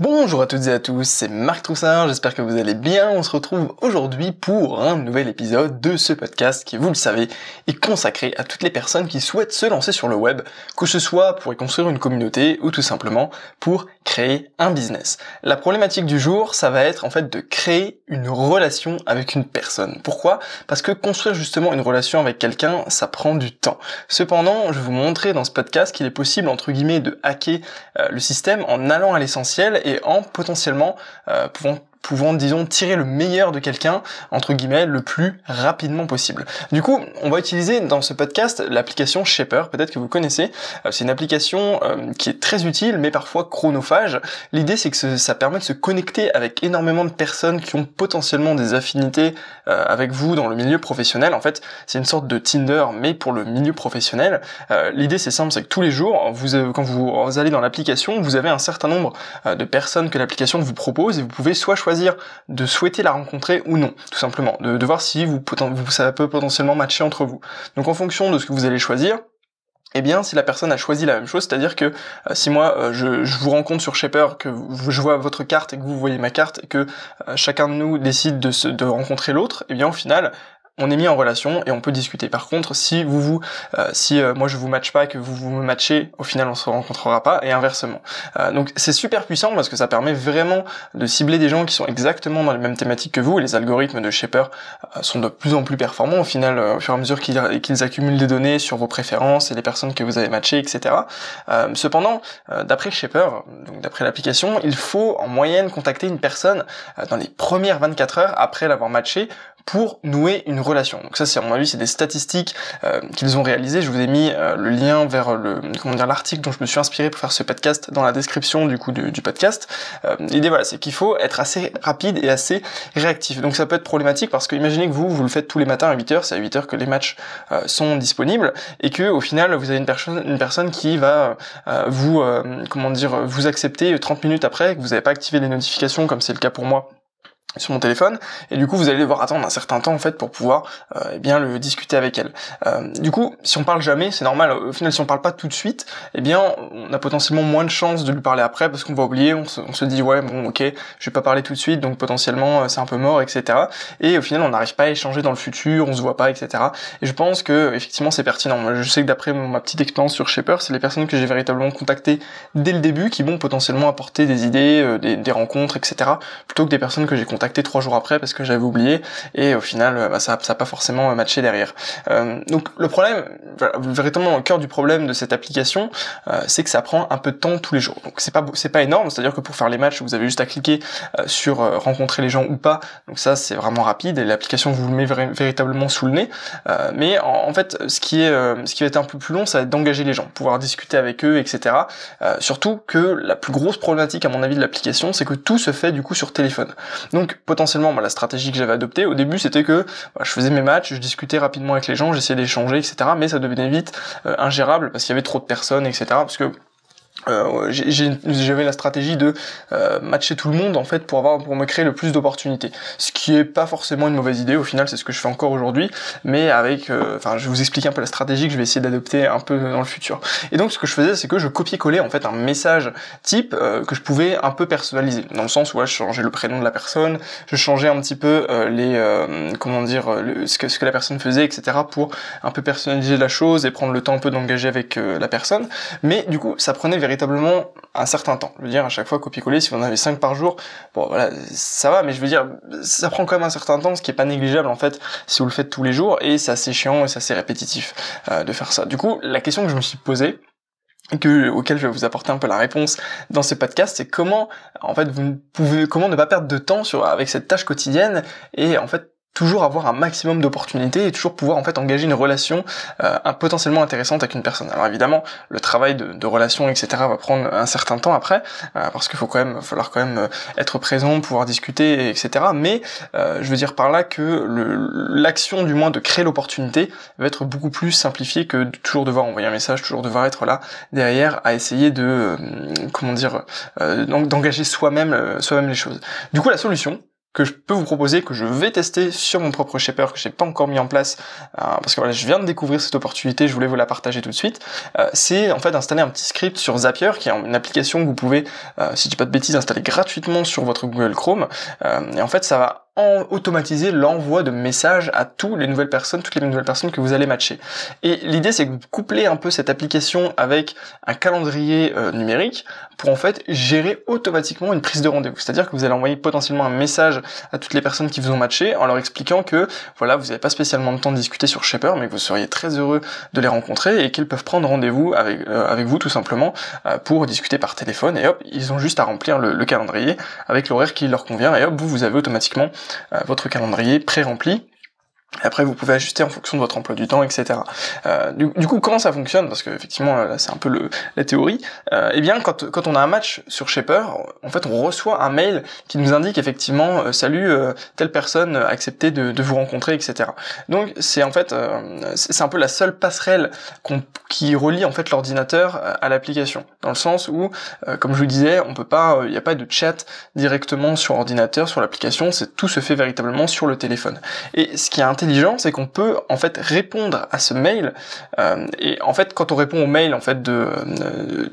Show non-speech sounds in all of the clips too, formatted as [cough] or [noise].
Bonjour à toutes et à tous, c'est Marc Troussin, j'espère que vous allez bien. On se retrouve aujourd'hui pour un nouvel épisode de ce podcast qui, vous le savez, est consacré à toutes les personnes qui souhaitent se lancer sur le web, que ce soit pour y construire une communauté ou tout simplement pour créer un business. La problématique du jour, ça va être en fait de créer une relation avec une personne. Pourquoi? Parce que construire justement une relation avec quelqu'un, ça prend du temps. Cependant, je vais vous montrer dans ce podcast qu'il est possible entre guillemets de hacker euh, le système en allant à l'essentiel et en potentiellement euh, pouvant pouvant, disons, tirer le meilleur de quelqu'un, entre guillemets, le plus rapidement possible. Du coup, on va utiliser dans ce podcast l'application Shaper, peut-être que vous connaissez. Euh, c'est une application euh, qui est très utile, mais parfois chronophage. L'idée, c'est que ça permet de se connecter avec énormément de personnes qui ont potentiellement des affinités euh, avec vous dans le milieu professionnel. En fait, c'est une sorte de Tinder, mais pour le milieu professionnel. L'idée, c'est simple, c'est que tous les jours, quand vous allez dans l'application, vous avez un certain nombre de personnes que l'application vous propose et vous pouvez soit choisir de souhaiter la rencontrer ou non, tout simplement, de, voir si vous, ça peut potentiellement matcher entre vous. Donc en fonction de ce que vous allez choisir, eh bien, si la personne a choisi la même chose, c'est-à-dire que euh, si moi euh, je, vous rencontre sur Shaper, que je vois votre carte et que vous voyez ma carte et que euh, chacun de nous décide de, de rencontrer l'autre, eh bien au final, on est mis en relation et on peut discuter. Par contre, si vous vous, euh, si euh, moi je vous match pas, que vous vous me matchez, au final on se rencontrera pas et inversement. Euh, donc c'est super puissant parce que ça permet vraiment de cibler des gens qui sont exactement dans les mêmes thématiques que vous. Et les algorithmes de Shaper sont de plus en plus performants au final, au fur et à mesure qu'ils accumulent des données sur vos préférences et les personnes que vous avez matchées, etc. cependant, d'après Shaper, donc d'après l'application, il faut en moyenne contacter une personne dans les premières 24 heures après l'avoir matché pour nouer une relation. Donc ça, c'est à mon avis, c'est des statistiques euh, qu'ils ont réalisées. Je vous ai mis euh, le lien vers l'article dont je me suis inspiré pour faire ce podcast dans la description du coup du, podcast. Euh, L'idée voilà, c'est qu'il faut être assez rapide et assez réactif. Donc ça peut être problématique parce que imaginez que vous vous le faites tous les matins à 8h, c'est à 8h que les matchs euh, sont disponibles et que au final vous avez une personne une personne qui va vous comment dire vous accepter 30 minutes après que vous n'avez pas activé les notifications comme c'est le cas pour moi sur mon téléphone et du coup vous allez devoir attendre un certain temps en fait pour pouvoir euh, eh bien le discuter avec elle. Euh, du coup si on parle jamais c'est normal. Au final si on parle pas tout de suite eh bien on a potentiellement moins de chances de lui parler après parce qu'on va oublier on se, dit ouais bon ok je vais pas parler tout de suite donc potentiellement euh, c'est un peu mort etc et au final on n'arrive pas à échanger dans le futur on se voit pas etc et je pense que effectivement c'est pertinent. Je sais que d'après ma petite expérience sur Shaper c'est les personnes que j'ai véritablement contactées dès le début qui vont potentiellement apporter des idées euh, des, des rencontres etc plutôt que des personnes que j'ai contacté trois jours après parce que j'avais oublié et au final euh, bah, ça n'a pas forcément matché derrière. Euh, donc le problème, véritablement le cœur du problème de cette application, euh, c'est que ça prend un peu de temps tous les jours. Donc c'est pas c'est pas énorme, c'est-à-dire que pour faire les matchs, vous avez juste à cliquer sur rencontrer les gens ou pas. Donc ça c'est vraiment rapide et l'application vous le met véritablement sous le nez. mais en, fait, ce qui est ce qui va être un peu plus long, ça va être d'engager les gens, pouvoir discuter avec eux, etc. surtout que la plus grosse problématique à mon avis de l'application, c'est que tout se fait du coup sur téléphone. Donc potentiellement, la stratégie que j'avais adoptée au début, c'était que bah, je faisais mes matchs, je discutais rapidement avec les gens, j'essayais d'échanger, etc. Mais ça devenait vite euh, ingérable parce qu'il y avait trop de personnes, etc. Parce que euh, j'avais la stratégie de euh, matcher tout le monde en fait pour avoir pour me créer le plus d'opportunités. Ce qui est pas forcément une mauvaise idée au final c'est ce que je fais encore aujourd'hui mais avec euh, enfin je vous expliquer un peu la stratégie que je vais essayer d'adopter un peu dans le futur. Et donc ce que je faisais c'est que je copiais-collais en fait un message type que je pouvais un peu personnaliser. Dans le sens où je changeais le prénom de la personne je changeais un petit peu les comment dire ce que ce que la personne faisait etc pour un peu personnaliser la chose et prendre le temps un peu d'engager avec la personne. Mais du coup ça prenait véritablement un certain temps. Je veux dire, à chaque fois, copier-coller, si vous en avez 5 par jour, bon voilà, ça va, mais je veux dire, ça prend quand même un certain temps, ce qui est pas négligeable en fait, si vous le faites tous les jours, et c'est assez chiant et c'est assez répétitif euh, de faire ça. Du coup, la question que je me suis posée, que, auquel je vais vous apporter un peu la réponse dans ce podcast, c'est comment, en fait, vous pouvez, comment ne pas perdre de temps sur, avec cette tâche quotidienne et, en fait, toujours avoir un maximum d'opportunités et toujours pouvoir en fait engager une relation euh, potentiellement intéressante avec une personne. Alors évidemment, le travail de, de relation, etc. va prendre un certain temps après, euh, parce qu'il faut quand même, falloir quand même euh, être présent, pouvoir discuter, etc. Mais euh, je veux dire par là que l'action du moins de créer l'opportunité va être beaucoup plus simplifiée que toujours devoir envoyer un message, toujours devoir être là derrière à essayer de, comment dire, d'engager soi-même, soi-même les choses. Du coup, la solution, que je peux vous proposer, que je vais tester sur mon propre shaper, que j'ai pas encore mis en place, euh, parce que voilà, je viens de découvrir cette opportunité, je voulais vous la partager tout de suite, euh, c'est en fait d'installer un petit script sur Zapier, qui est une application que vous pouvez, euh, si je dis pas de bêtises, installer gratuitement sur votre Google Chrome, et en fait ça va automatiser l'envoi de messages à toutes les nouvelles personnes, toutes les nouvelles personnes que vous allez matcher. Et l'idée c'est que vous couplez un peu cette application avec un calendrier euh, numérique pour en fait gérer automatiquement une prise de rendez-vous. C'est-à-dire que vous allez envoyer potentiellement un message à toutes les personnes qui vous ont matché en leur expliquant que voilà, vous n'avez pas spécialement de temps de discuter sur Shaper, mais que vous seriez très heureux de les rencontrer et qu'ils peuvent prendre rendez-vous avec, euh, avec vous tout simplement euh, pour discuter par téléphone et hop, ils ont juste à remplir le, le calendrier avec l'horaire qui leur convient et hop, vous, vous avez automatiquement euh, votre calendrier pré-rempli après, vous pouvez ajuster en fonction de votre emploi du temps, etc. Euh, du, coup, comment ça fonctionne? Parce que effectivement, là, c'est un peu le, la théorie. Euh, eh bien, quand, quand on a un match sur Shaper, en fait, on reçoit un mail qui nous indique effectivement, euh, salut, euh, telle personne a accepté de, de, vous rencontrer, etc. Donc, c'est en fait, c'est un peu la seule passerelle qui relie en fait l'ordinateur à l'application, dans le sens où, comme je vous disais, on peut pas, il n'y a pas de chat directement sur ordinateur, sur l'application. C'est tout se fait véritablement sur le téléphone. Et ce qui est c'est qu'on peut en fait répondre à ce mail. Euh, et en fait, quand on répond au mail en fait de,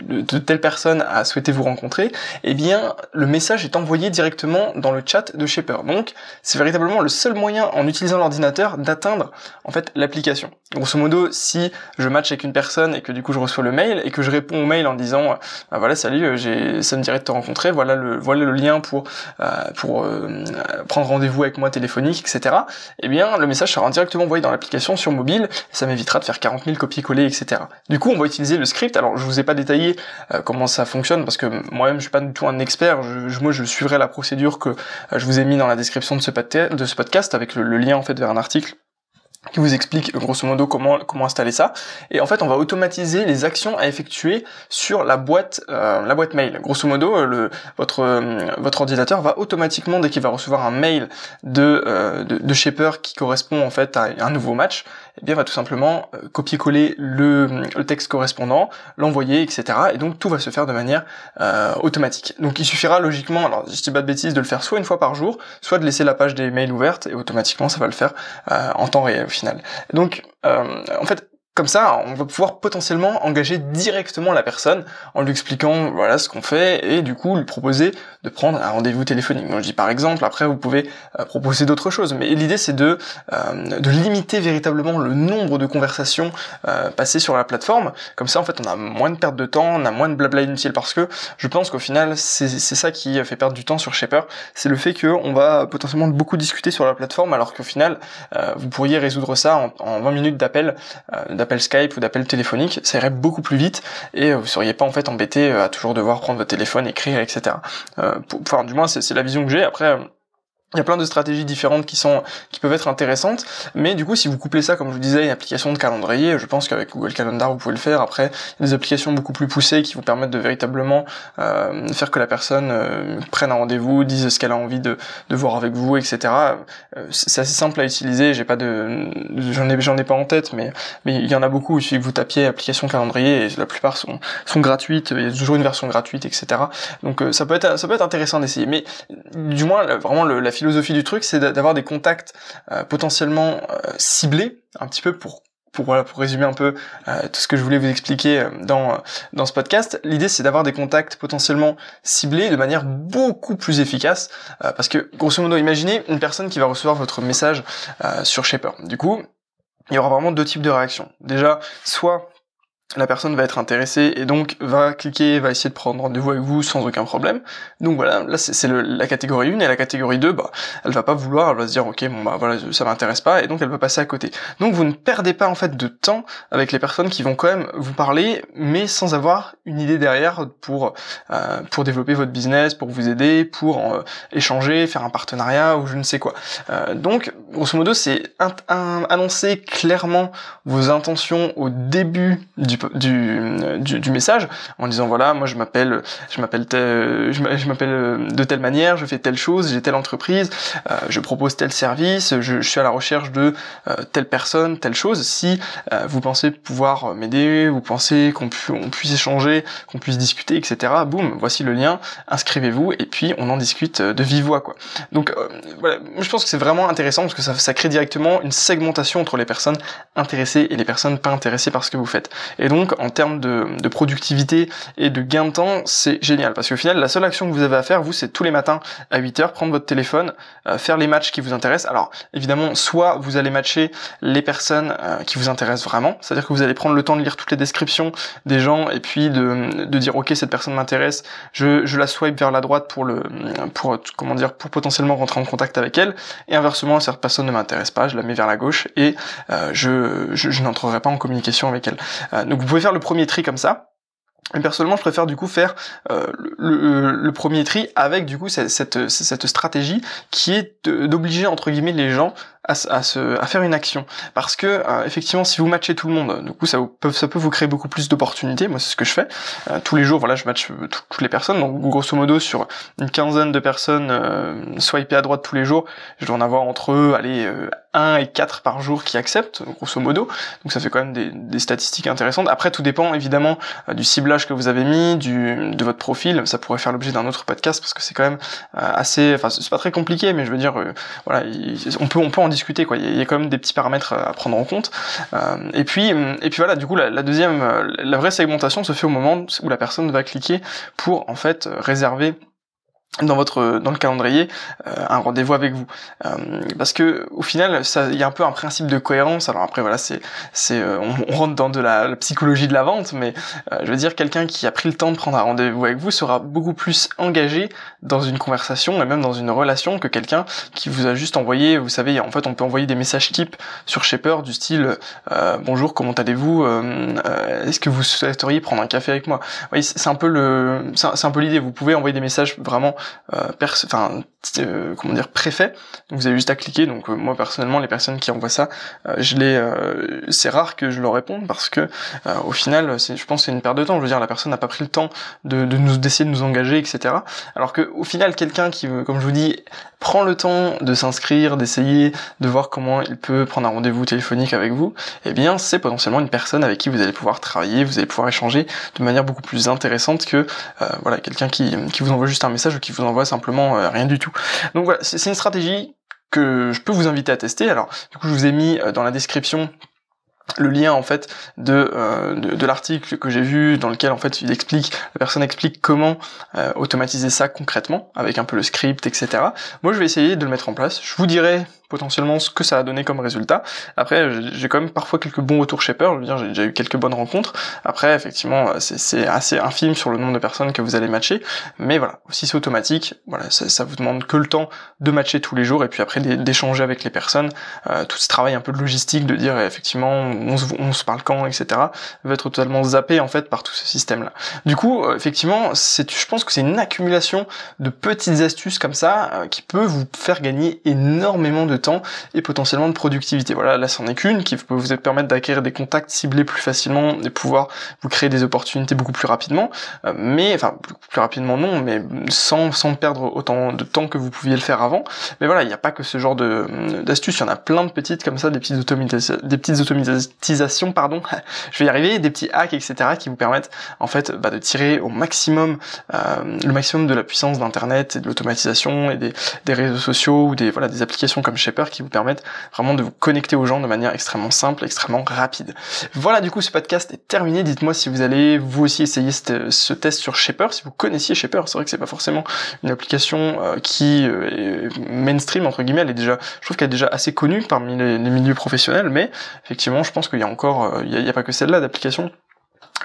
de, telle personne a souhaité vous rencontrer, eh bien le message est envoyé directement dans le chat de Shaper. Donc c'est véritablement le seul moyen en utilisant l'ordinateur d'atteindre en fait l'application. Grosso modo, si je match avec une personne et que du coup je reçois le mail et que je réponds au mail en disant ah, voilà salut, euh, j'ai ça me dirait de te rencontrer, voilà le voilà le lien pour euh, pour prendre rendez-vous avec moi téléphonique, etc. Eh bien le message message sera directement envoyé dans l'application sur mobile, et ça m'évitera de faire 40 000 copier-coller, etc. Du coup, on va utiliser le script. Alors, je vous ai pas détaillé euh, comment ça fonctionne, parce que moi-même, je suis pas du tout un expert. Je, moi, je suivrai la procédure que euh, je vous ai mis dans la description de ce, de ce podcast, avec le lien en fait vers un article qui vous explique grosso modo comment comment installer ça. Et en fait on va automatiser les actions à effectuer sur la boîte euh, la boîte mail. Grosso modo euh, le votre euh, votre ordinateur va automatiquement dès qu'il va recevoir un mail de, de, de shaper qui correspond en fait à un nouveau match eh bien va tout simplement copier-coller le, texte correspondant l'envoyer etc et donc tout va se faire de manière automatique donc il suffira logiquement alors je dis pas de bêtises de le faire soit une fois par jour soit de laisser la page des mails ouverte et automatiquement ça va le faire en temps réel final. Donc, euh, en fait, comme ça, on va pouvoir potentiellement engager directement la personne en lui expliquant voilà ce qu'on fait et du coup lui proposer de prendre un rendez-vous téléphonique. Je dis par exemple, après vous pouvez euh, proposer d'autres choses, mais l'idée c'est de euh, de limiter véritablement le nombre de conversations euh, passées sur la plateforme. Comme ça en fait on a moins de perte de temps, on a moins de blabla inutile parce que je pense qu'au final c'est ça qui fait perdre du temps sur Shaper, c'est le fait que on va potentiellement beaucoup discuter sur la plateforme alors qu'au final vous pourriez résoudre ça en, en 20 minutes d'appel d'appel Skype ou d'appel téléphonique, ça irait beaucoup plus vite et vous seriez pas en fait embêté euh, à toujours devoir prendre votre téléphone, écrire, etc. Euh, enfin, du moins, c'est la vision que j'ai. Après, il y a plein de stratégies différentes qui sont qui peuvent être intéressantes, mais du coup si vous couplez ça comme je vous disais une application de calendrier, je pense qu'avec Google Calendar vous pouvez le faire. Après il y a des applications beaucoup plus poussées qui vous permettent de véritablement euh, faire que la personne euh, prenne un rendez-vous, dise ce qu'elle a envie de, de voir avec vous, etc. Euh, c'est assez simple à utiliser. J'ai pas de j'en ai j'en ai pas en tête, mais mais il y en a beaucoup. Que vous tapiez application calendrier et la plupart sont sont gratuites. Il y a toujours une version gratuite, etc. Donc euh, ça peut être ça peut être intéressant d'essayer, mais du moins vraiment la philosophie du truc, c'est d'avoir des contacts euh, potentiellement euh, ciblés, un petit peu pour pour voilà pour résumer un peu euh, tout ce que je voulais vous expliquer dans dans ce podcast, l'idée c'est d'avoir des contacts potentiellement ciblés de manière beaucoup plus efficace parce que grosso modo imaginez une personne qui va recevoir votre message sur Shaper. Du coup, il y aura vraiment deux types de réactions. Déjà, soit la personne va être intéressée et donc va cliquer, va essayer de prendre rendez-vous avec vous sans aucun problème. Donc voilà, là c'est la catégorie 1 et la catégorie 2, bah elle va pas vouloir, elle va se dire ok bon bah voilà ça m'intéresse pas et donc elle va passer à côté. Donc vous ne perdez pas en fait de temps avec les personnes qui vont quand même vous parler mais sans avoir une idée derrière pour euh, pour développer votre business, pour vous aider, pour euh, échanger, faire un partenariat ou je ne sais quoi. Euh, donc grosso modo c'est annoncer clairement vos intentions au début du du, du, message en disant voilà moi je m'appelle je m'appelle je m'appelle de telle manière je fais telle chose j'ai telle entreprise je propose tel service je, je suis à la recherche de telle personne telle chose si vous pensez pouvoir m'aider vous pensez qu'on puisse échanger qu'on puisse discuter etc boum voici le lien inscrivez-vous et puis on en discute de vive voix quoi donc voilà je pense que c'est vraiment intéressant parce que ça, ça crée directement une segmentation entre les personnes intéressées et les personnes pas intéressées par ce que vous faites. Et donc, en termes de, de productivité et de gain de temps, c'est génial. Parce qu'au final, la seule action que vous avez à faire, vous, c'est tous les matins à 8h, prendre votre téléphone, euh, faire les matchs qui vous intéressent. Alors, évidemment, soit vous allez matcher les personnes euh, qui vous intéressent vraiment, c'est-à-dire que vous allez prendre le temps de lire toutes les descriptions des gens et puis de, de dire, ok, cette personne m'intéresse, je, je la swipe vers la droite pour le, pour, comment dire, pour potentiellement rentrer en contact avec elle. Et inversement, cette personne ne m'intéresse pas, je la mets vers la gauche et euh, je, je, n'entrerai pas en communication avec elle. Euh, vous pouvez faire le premier tri comme ça. Et personnellement, je préfère du coup faire euh, le, le, premier tri avec du coup cette, cette, cette stratégie qui est d'obliger entre guillemets les gens à, à, se, à faire une action. Parce que euh, effectivement, si vous matchez tout le monde, du coup, ça, peut, vous créer beaucoup plus d'opportunités. Moi, c'est ce que je fais euh, tous les jours. Voilà, je match euh, toutes les personnes. Donc, grosso modo, sur une quinzaine de personnes euh, swipées à droite tous les jours, je dois en avoir entre eux, allez, 1 et 4 par jour qui acceptent, grosso modo. Donc, ça fait quand même des, des statistiques intéressantes. Après, tout dépend évidemment du ciblage que vous avez mis, du, de votre profil. Ça pourrait faire l'objet d'un autre podcast parce que c'est quand même assez, enfin, c'est pas très compliqué, mais je veux dire, voilà, on peut, on peut en Il y, a, quand même des petits paramètres à prendre en compte. Euh, et puis et puis voilà, du coup la, deuxième, euh, la vraie segmentation se fait au moment où la personne va cliquer pour en fait réserver dans votre dans le calendrier euh, un rendez-vous avec vous. Euh, parce que au final ça il y a un peu un principe de cohérence. Alors après voilà c'est c'est euh, on, rentre dans de la, psychologie de la vente mais je veux dire quelqu'un qui a pris le temps de prendre un rendez-vous avec vous sera beaucoup plus engagé dans une conversation et même dans une relation que quelqu'un qui vous a juste envoyé vous savez en fait on peut envoyer des messages types sur Shaper du style bonjour comment allez-vous? Est-ce que vous souhaiteriez prendre un café avec moi? Oui c'est un peu le c'est un peu l'idée. Vous pouvez envoyer des messages vraiment euh, enfin euh, comment dire préfet. Vous avez juste à cliquer. Donc euh, moi personnellement, les personnes qui envoient ça, je les, c'est rare que je leur réponde parce que au final, c'est, je pense, c'est une perte de temps. Je veux dire, la personne n'a pas pris le temps de, nous d'essayer de nous engager, etc. Alors que au final, quelqu'un qui, comme je vous dis, prend le temps de s'inscrire, d'essayer, de voir comment il peut prendre un rendez-vous téléphonique avec vous, eh bien c'est potentiellement une personne avec qui vous allez pouvoir travailler, vous allez pouvoir échanger de manière beaucoup plus intéressante que voilà quelqu'un qui, qui vous envoie juste un message ou qui vous envoie simplement euh, rien du tout. Donc voilà, c'est une stratégie que je peux vous inviter à tester. Alors, du coup, je vous ai mis euh, dans la description le lien en fait de, euh, de, l'article que j'ai vu dans lequel en fait il explique la personne explique comment automatiser ça concrètement avec un peu le script etc moi je vais essayer de le mettre en place. Je vous dirai potentiellement ce que ça a donné comme résultat. Après, j'ai quand même parfois quelques bons retours Shaper, je veux dire, j'ai déjà eu quelques bonnes rencontres. Après, effectivement, c'est assez infime sur le nombre de personnes que vous allez matcher, mais voilà, si c'est automatique, voilà, ça, ça, vous demande que le temps de matcher tous les jours et puis après d'échanger avec les personnes. Euh, tout ce travail un peu de logistique, de dire effectivement on se, on se parle quand, etc., va être totalement zappé en fait par tout ce système-là. Du coup, euh, effectivement, c'est, je pense que c'est une accumulation de petites astuces comme ça euh, qui peut vous faire gagner énormément de temps et potentiellement de productivité. Voilà, là c'en est qu'une qui peut vous permettre d'acquérir des contacts ciblés plus facilement et pouvoir vous créer des opportunités beaucoup plus rapidement. Euh, mais enfin plus rapidement non, mais sans sans perdre autant de temps que vous pouviez le faire avant. Mais voilà, il n'y a pas que ce genre de d'astuces, il y en a plein de petites comme ça, des petites automatisations, des petites automatisations, pardon. [laughs] Je vais y arriver, des petits hacks, etc. qui vous permettent en fait bah, de tirer au maximum euh, le maximum de la puissance d'internet et de l'automatisation et des, des réseaux sociaux ou des voilà des applications comme qui vous permettent vraiment de vous connecter aux gens de manière extrêmement simple, extrêmement rapide. Voilà, du coup, ce podcast est terminé. Dites-moi si vous allez vous aussi essayer ce, test sur Shaper, si vous connaissiez Shaper. C'est vrai que c'est pas forcément une application euh, qui euh, est mainstream entre guillemets. Elle est déjà, je trouve qu'elle est déjà assez connue parmi les, milieux professionnels, mais effectivement, je pense qu'il y a encore, euh, il n'y a, a, pas que celle-là d'application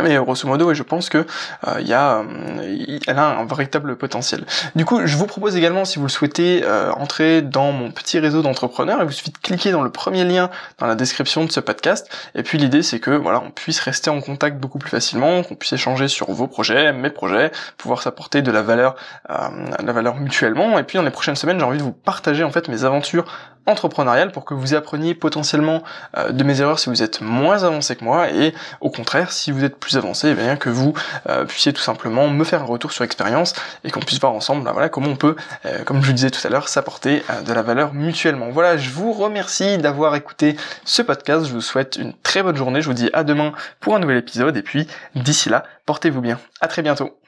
mais grosso modo, je pense que euh, y a, euh, elle a un véritable potentiel. Du coup, je vous propose également, si vous le souhaitez, euh, entrer dans mon petit réseau d'entrepreneurs. Il vous suffit de cliquer dans le premier lien dans la description de ce podcast. Et puis l'idée, c'est que voilà, on puisse rester en contact beaucoup plus facilement, qu'on puisse échanger sur vos projets, mes projets, pouvoir s'apporter de la valeur, la valeur mutuellement. Et puis dans les prochaines semaines, j'ai envie de vous partager en fait mes aventures entrepreneuriale pour que vous appreniez potentiellement euh, de mes erreurs si vous êtes moins avancé que moi et au contraire si vous êtes plus avancé, eh bien que vous euh, puissiez tout simplement me faire un retour sur expérience et qu'on puisse voir ensemble voilà, comment on peut, comme je vous disais tout à l'heure, s'apporter de la valeur mutuellement. Voilà, je vous remercie d'avoir écouté ce podcast, je vous souhaite une très bonne journée, je vous dis à demain pour un nouvel épisode et puis d'ici là, portez-vous bien. À très bientôt.